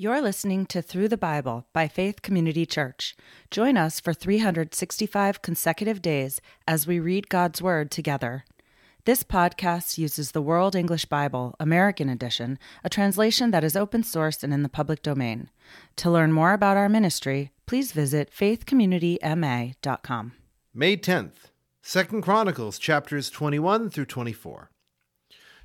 You're listening to Through the Bible by Faith Community Church. Join us for 365 consecutive days as we read God's Word together. This podcast uses the World English Bible, American Edition, a translation that is open source and in the public domain. To learn more about our ministry, please visit faithcommunityma.com. May 10th, 2 Chronicles chapters 21 through 24.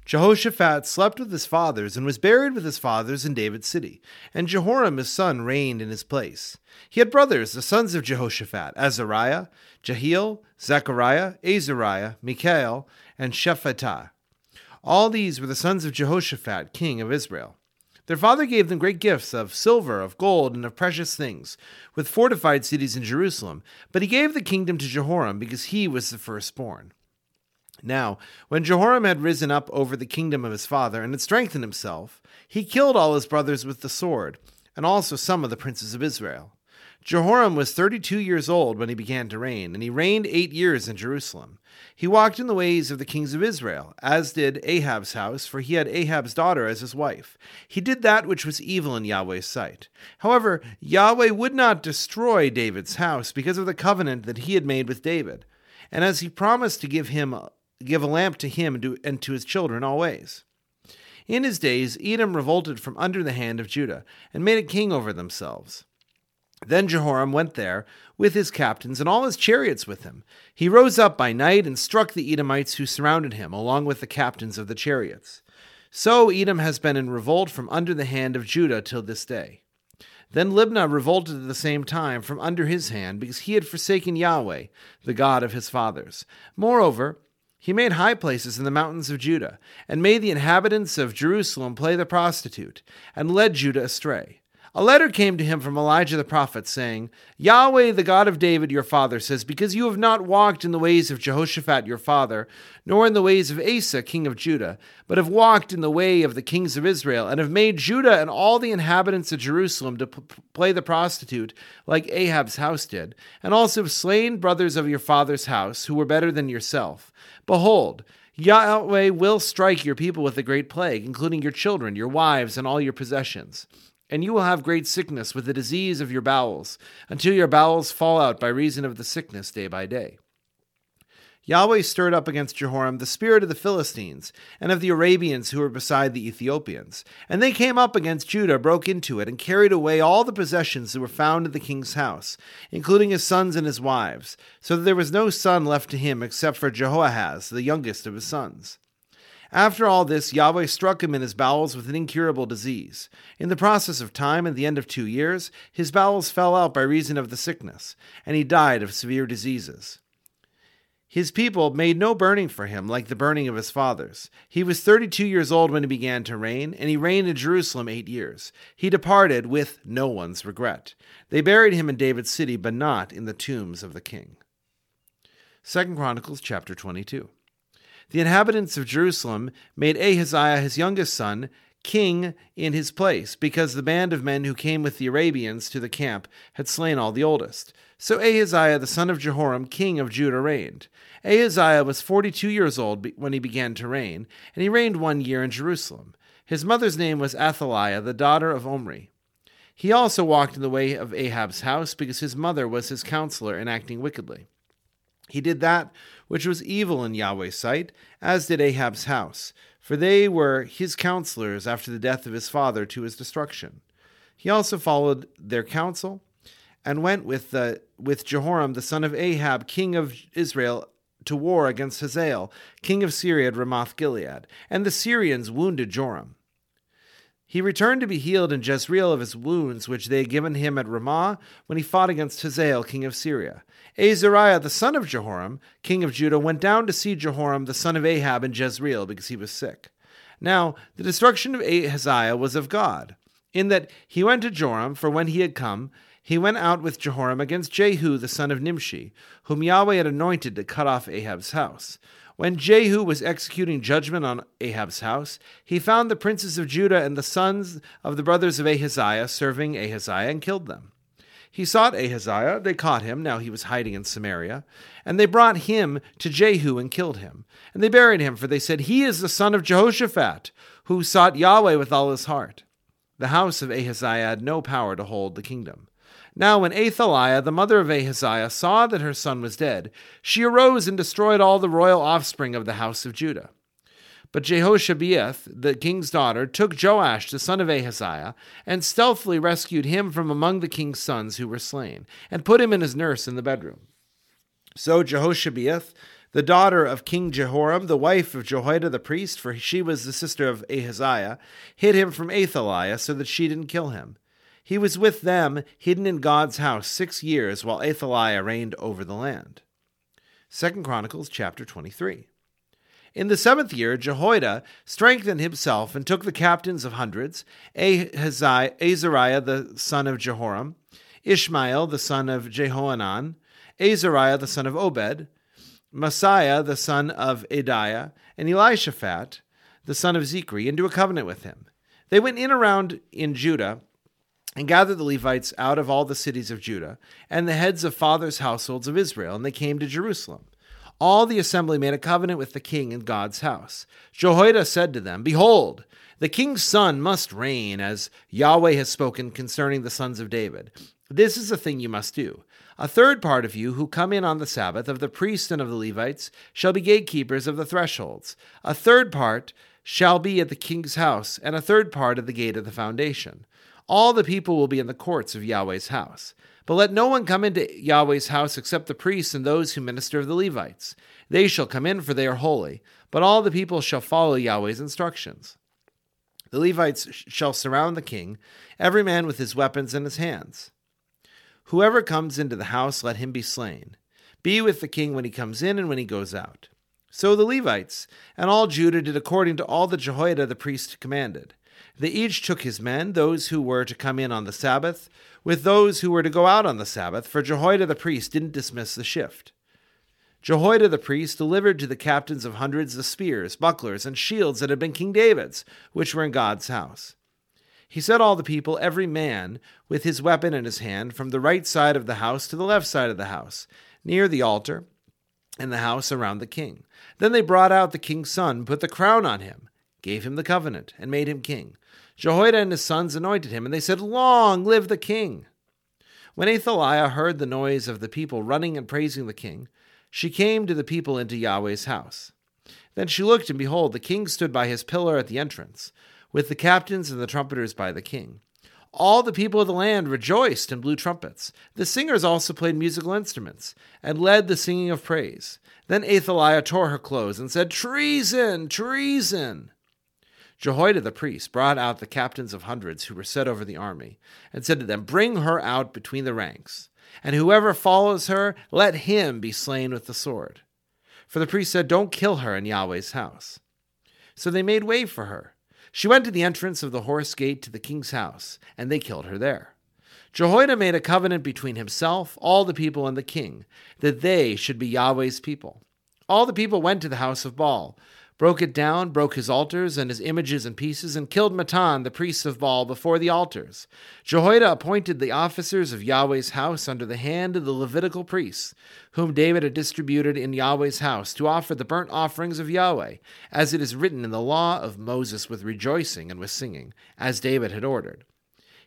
Jehoshaphat slept with his fathers and was buried with his fathers in David's city, and Jehoram his son reigned in his place. He had brothers, the sons of Jehoshaphat, Azariah, Jehiel, Zechariah, Azariah, Michael, and Shephatiah. All these were the sons of Jehoshaphat, king of Israel. Their father gave them great gifts of silver, of gold, and of precious things, with fortified cities in Jerusalem, but he gave the kingdom to Jehoram because he was the firstborn. Now, when Jehoram had risen up over the kingdom of his father and had strengthened himself, he killed all his brothers with the sword, and also some of the princes of Israel. Jehoram was thirty two years old when he began to reign, and he reigned eight years in Jerusalem. He walked in the ways of the kings of Israel, as did Ahab's house, for he had Ahab's daughter as his wife. He did that which was evil in Yahweh's sight. However, Yahweh would not destroy David's house because of the covenant that he had made with David, and as he promised to give him give a lamp to him and to his children always. In his days, Edom revolted from under the hand of Judah and made a king over themselves. Then Jehoram went there with his captains and all his chariots with him. He rose up by night and struck the Edomites who surrounded him, along with the captains of the chariots. So Edom has been in revolt from under the hand of Judah till this day. Then Libnah revolted at the same time from under his hand, because he had forsaken Yahweh, the God of his fathers. Moreover, he made high places in the mountains of Judah, and made the inhabitants of Jerusalem play the prostitute, and led Judah astray. A letter came to him from Elijah the prophet, saying, Yahweh, the God of David your father, says, Because you have not walked in the ways of Jehoshaphat your father, nor in the ways of Asa king of Judah, but have walked in the way of the kings of Israel, and have made Judah and all the inhabitants of Jerusalem to p- play the prostitute, like Ahab's house did, and also have slain brothers of your father's house, who were better than yourself. Behold, Yahweh will strike your people with a great plague, including your children, your wives, and all your possessions and you will have great sickness with the disease of your bowels, until your bowels fall out by reason of the sickness day by day. Yahweh stirred up against Jehoram the spirit of the Philistines and of the Arabians who were beside the Ethiopians. And they came up against Judah, broke into it, and carried away all the possessions that were found in the king's house, including his sons and his wives, so that there was no son left to him except for Jehoahaz, the youngest of his sons. After all this, Yahweh struck him in his bowels with an incurable disease. In the process of time, at the end of two years, his bowels fell out by reason of the sickness, and he died of severe diseases. His people made no burning for him like the burning of his fathers. He was thirty two years old when he began to reign, and he reigned in Jerusalem eight years. He departed with no one's regret. They buried him in David's city, but not in the tombs of the king. Second Chronicles chapter 22. The inhabitants of Jerusalem made Ahaziah his youngest son king in his place, because the band of men who came with the Arabians to the camp had slain all the oldest. So Ahaziah the son of Jehoram, king of Judah, reigned. Ahaziah was forty two years old when he began to reign, and he reigned one year in Jerusalem. His mother's name was Athaliah, the daughter of Omri. He also walked in the way of Ahab's house, because his mother was his counselor in acting wickedly. He did that which was evil in Yahweh's sight, as did Ahab's house, for they were his counselors after the death of his father to his destruction. He also followed their counsel and went with, the, with Jehoram the son of Ahab, king of Israel, to war against Hazael, king of Syria at Ramoth Gilead, and the Syrians wounded Joram. He returned to be healed in Jezreel of his wounds which they had given him at Ramah when he fought against Hazael, king of Syria. Azariah, the son of Jehoram, king of Judah, went down to see Jehoram, the son of Ahab, in Jezreel because he was sick. Now, the destruction of Ahaziah was of God, in that he went to Joram, for when he had come, he went out with Jehoram against Jehu, the son of Nimshi, whom Yahweh had anointed to cut off Ahab's house. When Jehu was executing judgment on Ahab's house, he found the princes of Judah and the sons of the brothers of Ahaziah serving Ahaziah and killed them. He sought Ahaziah, they caught him, now he was hiding in Samaria, and they brought him to Jehu and killed him. And they buried him, for they said, He is the son of Jehoshaphat, who sought Yahweh with all his heart. the house of Ahaziah had no power to hold the kingdom. Now, when Athaliah, the mother of Ahaziah, saw that her son was dead, she arose and destroyed all the royal offspring of the house of Judah. But Jehoshabeath, the king's daughter, took Joash, the son of Ahaziah, and stealthily rescued him from among the king's sons who were slain, and put him and his nurse in the bedroom. So Jehoshabeath, the daughter of King Jehoram, the wife of Jehoiada the priest, for she was the sister of Ahaziah, hid him from Athaliah so that she didn't kill him. He was with them, hidden in God's house, six years, while Athaliah reigned over the land. Second Chronicles chapter 23. In the seventh year, Jehoiada strengthened himself and took the captains of hundreds, Ahaziah, Azariah the son of Jehoram, Ishmael the son of Jehohanan, Azariah the son of Obed, Maaseiah the son of Adaiah, and Elishaphat the son of Zichri into a covenant with him. They went in around in Judah and gathered the Levites out of all the cities of Judah and the heads of fathers' households of Israel, and they came to Jerusalem. All the assembly made a covenant with the king in God's house. Jehoiada said to them, Behold, the king's son must reign, as Yahweh has spoken concerning the sons of David. This is the thing you must do. A third part of you who come in on the Sabbath, of the priests and of the Levites, shall be gatekeepers of the thresholds. A third part shall be at the king's house, and a third part at the gate of the foundation. All the people will be in the courts of Yahweh's house. But let no one come into Yahweh's house except the priests and those who minister of the Levites. They shall come in, for they are holy, but all the people shall follow Yahweh's instructions. The Levites shall surround the king, every man with his weapons in his hands. Whoever comes into the house, let him be slain. Be with the king when he comes in and when he goes out. So the Levites and all Judah did according to all that Jehoiada the priest commanded. They each took his men, those who were to come in on the Sabbath, with those who were to go out on the Sabbath, for Jehoiada the priest didn't dismiss the shift. Jehoiada the priest delivered to the captains of hundreds the spears, bucklers, and shields that had been King David's, which were in God's house. He set all the people, every man, with his weapon in his hand, from the right side of the house to the left side of the house, near the altar, and the house around the king. Then they brought out the king's son, put the crown on him, gave him the covenant, and made him king. Jehoiada and his sons anointed him, and they said, Long live the king! When Athaliah heard the noise of the people running and praising the king, she came to the people into Yahweh's house. Then she looked, and behold, the king stood by his pillar at the entrance with the captains and the trumpeters by the king. All the people of the land rejoiced and blew trumpets. The singers also played musical instruments and led the singing of praise. Then Athaliah tore her clothes and said, Treason! Treason! Jehoiada the priest brought out the captains of hundreds who were set over the army, and said to them, Bring her out between the ranks, and whoever follows her, let him be slain with the sword. For the priest said, Don't kill her in Yahweh's house. So they made way for her she went to the entrance of the horse gate to the king's house, and they killed her there. Jehoiada made a covenant between himself, all the people, and the king, that they should be Yahweh's people. All the people went to the house of Baal, broke it down, broke his altars and his images in pieces, and killed Mattan, the priest of Baal, before the altars. Jehoiada appointed the officers of Yahweh's house under the hand of the Levitical priests, whom David had distributed in Yahweh's house, to offer the burnt offerings of Yahweh, as it is written in the law of Moses with rejoicing and with singing, as David had ordered.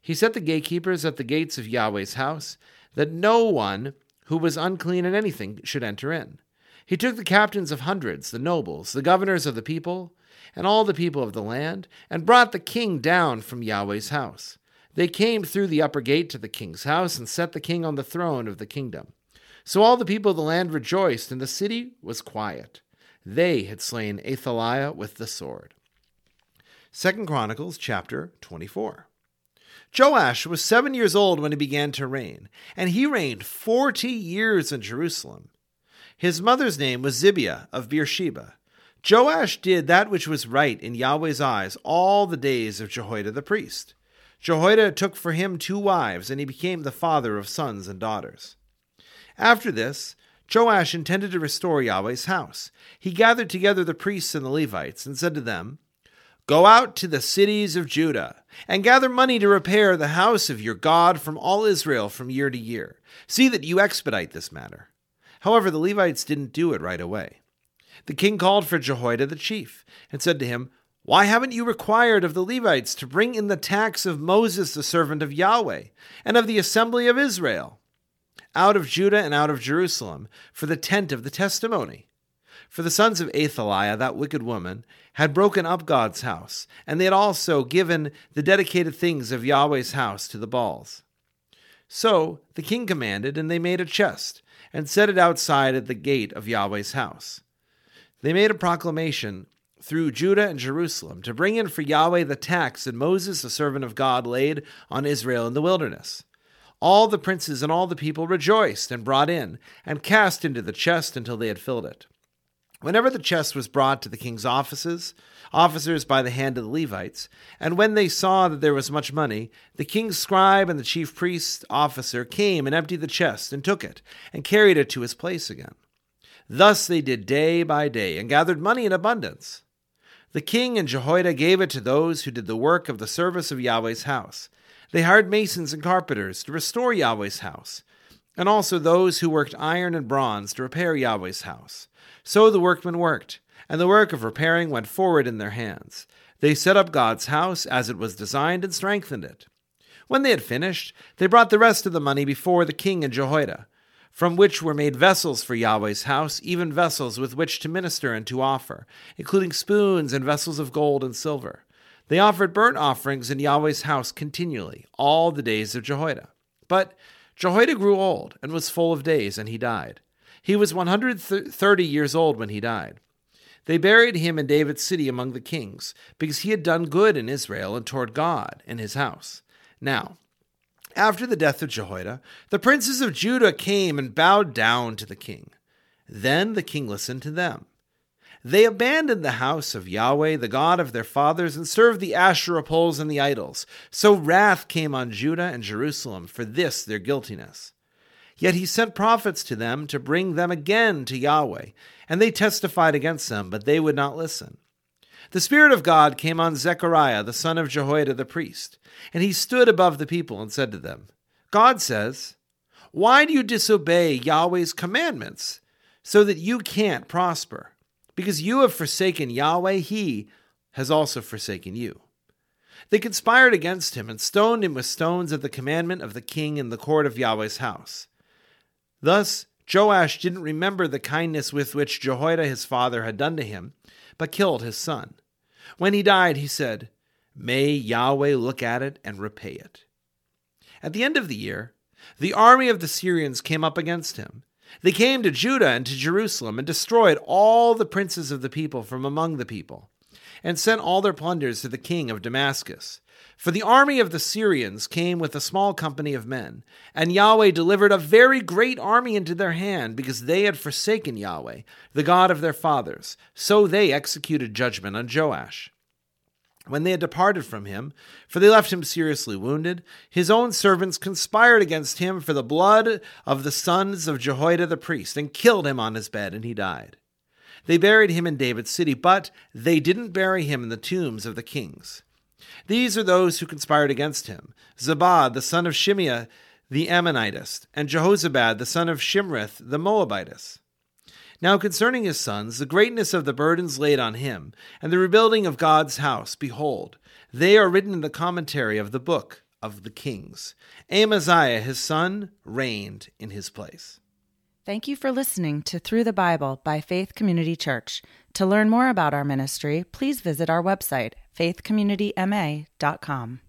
He set the gatekeepers at the gates of Yahweh's house, that no one who was unclean in anything should enter in. He took the captains of hundreds, the nobles, the governors of the people, and all the people of the land, and brought the king down from Yahweh's house. They came through the upper gate to the king's house and set the king on the throne of the kingdom. So all the people of the land rejoiced, and the city was quiet. They had slain Athaliah with the sword. Second Chronicles chapter 24. Joash was seven years old when he began to reign, and he reigned forty years in Jerusalem. His mother's name was Zibiah of Beersheba. Joash did that which was right in Yahweh's eyes all the days of Jehoiada the priest. Jehoiada took for him two wives, and he became the father of sons and daughters. After this, Joash intended to restore Yahweh's house. He gathered together the priests and the Levites, and said to them, Go out to the cities of Judah, and gather money to repair the house of your God from all Israel from year to year. See that you expedite this matter. However, the Levites didn't do it right away. The king called for Jehoiada the chief and said to him, Why haven't you required of the Levites to bring in the tax of Moses, the servant of Yahweh, and of the assembly of Israel, out of Judah and out of Jerusalem, for the tent of the testimony? For the sons of Athaliah, that wicked woman, had broken up God's house, and they had also given the dedicated things of Yahweh's house to the Baals. So the king commanded, and they made a chest, and set it outside at the gate of Yahweh's house. They made a proclamation through Judah and Jerusalem to bring in for Yahweh the tax that Moses, the servant of God, laid on Israel in the wilderness. All the princes and all the people rejoiced and brought in, and cast into the chest until they had filled it. Whenever the chest was brought to the king's offices, officers by the hand of the Levites, and when they saw that there was much money, the king's scribe and the chief priest officer came and emptied the chest and took it, and carried it to his place again. Thus they did day by day, and gathered money in abundance. The king and Jehoiada gave it to those who did the work of the service of Yahweh's house. They hired masons and carpenters to restore Yahweh's house, and also those who worked iron and bronze to repair Yahweh's house. So the workmen worked, and the work of repairing went forward in their hands. They set up God's house as it was designed and strengthened it. When they had finished, they brought the rest of the money before the king and Jehoiada from which were made vessels for Yahweh's house, even vessels with which to minister and to offer, including spoons and vessels of gold and silver. They offered burnt offerings in Yahweh's house continually, all the days of Jehoiada. But Jehoiada grew old and was full of days, and he died. He was 130 years old when he died. They buried him in David's city among the kings, because he had done good in Israel and toward God and his house. Now, after the death of Jehoiada, the princes of Judah came and bowed down to the king. Then the king listened to them. They abandoned the house of Yahweh, the God of their fathers, and served the Asherah poles and the idols. So wrath came on Judah and Jerusalem for this their guiltiness. Yet he sent prophets to them to bring them again to Yahweh, and they testified against them, but they would not listen. The Spirit of God came on Zechariah, the son of Jehoiada the priest, and he stood above the people and said to them, God says, Why do you disobey Yahweh's commandments so that you can't prosper? Because you have forsaken Yahweh, he has also forsaken you. They conspired against him and stoned him with stones at the commandment of the king in the court of Yahweh's house. Thus, Joash didn't remember the kindness with which Jehoiada his father had done to him, but killed his son. When he died, he said, May Yahweh look at it and repay it. At the end of the year, the army of the Syrians came up against him. They came to Judah and to Jerusalem and destroyed all the princes of the people from among the people, and sent all their plunders to the king of Damascus. For the army of the Syrians came with a small company of men, and Yahweh delivered a very great army into their hand, because they had forsaken Yahweh, the God of their fathers. So they executed judgment on Joash. When they had departed from him, for they left him seriously wounded, his own servants conspired against him for the blood of the sons of Jehoiada the priest, and killed him on his bed, and he died. They buried him in David's city, but they didn't bury him in the tombs of the kings. These are those who conspired against him Zabad, the son of Shimeath the Ammonitess, and Jehozabad, the son of Shimrith the Moabitess. Now concerning his sons, the greatness of the burdens laid on him, and the rebuilding of God's house, behold, they are written in the commentary of the book of the kings. Amaziah, his son, reigned in his place. Thank you for listening to Through the Bible by Faith Community Church. To learn more about our ministry, please visit our website, faithcommunityma.com.